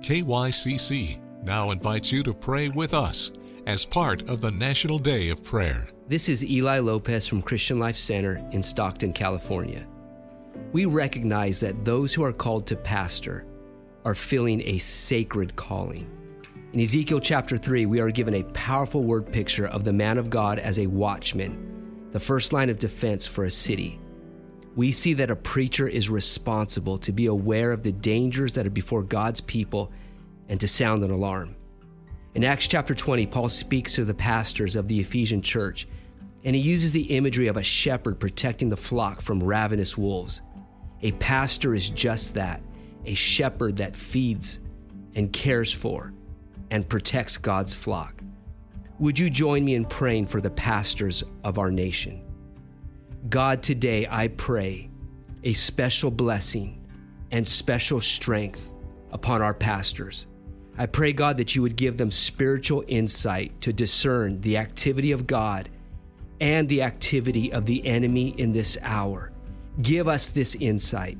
KYCC now invites you to pray with us as part of the National Day of Prayer. This is Eli Lopez from Christian Life Center in Stockton, California. We recognize that those who are called to pastor are filling a sacred calling. In Ezekiel chapter 3, we are given a powerful word picture of the man of God as a watchman, the first line of defense for a city. We see that a preacher is responsible to be aware of the dangers that are before God's people and to sound an alarm. In Acts chapter 20, Paul speaks to the pastors of the Ephesian church, and he uses the imagery of a shepherd protecting the flock from ravenous wolves. A pastor is just that a shepherd that feeds and cares for and protects God's flock. Would you join me in praying for the pastors of our nation? God, today I pray a special blessing and special strength upon our pastors. I pray, God, that you would give them spiritual insight to discern the activity of God and the activity of the enemy in this hour. Give us this insight.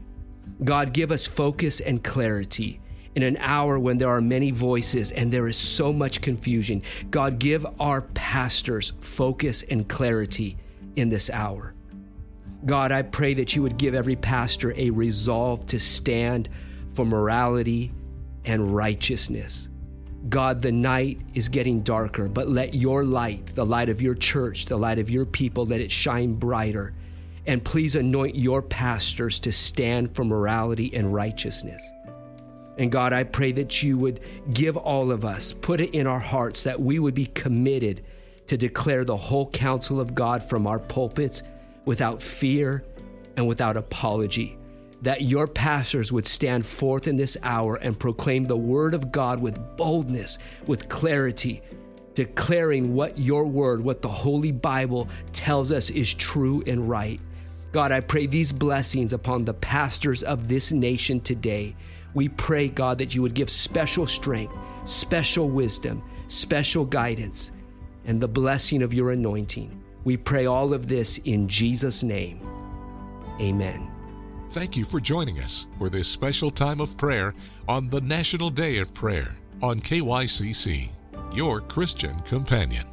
God, give us focus and clarity in an hour when there are many voices and there is so much confusion. God, give our pastors focus and clarity in this hour. God, I pray that you would give every pastor a resolve to stand for morality and righteousness. God, the night is getting darker, but let your light, the light of your church, the light of your people, let it shine brighter. And please anoint your pastors to stand for morality and righteousness. And God, I pray that you would give all of us, put it in our hearts that we would be committed to declare the whole counsel of God from our pulpits without fear and without apology. That your pastors would stand forth in this hour and proclaim the word of God with boldness, with clarity, declaring what your word, what the Holy Bible tells us is true and right. God, I pray these blessings upon the pastors of this nation today. We pray, God, that you would give special strength, special wisdom, special guidance, and the blessing of your anointing. We pray all of this in Jesus' name. Amen. Thank you for joining us for this special time of prayer on the National Day of Prayer on KYCC, your Christian companion.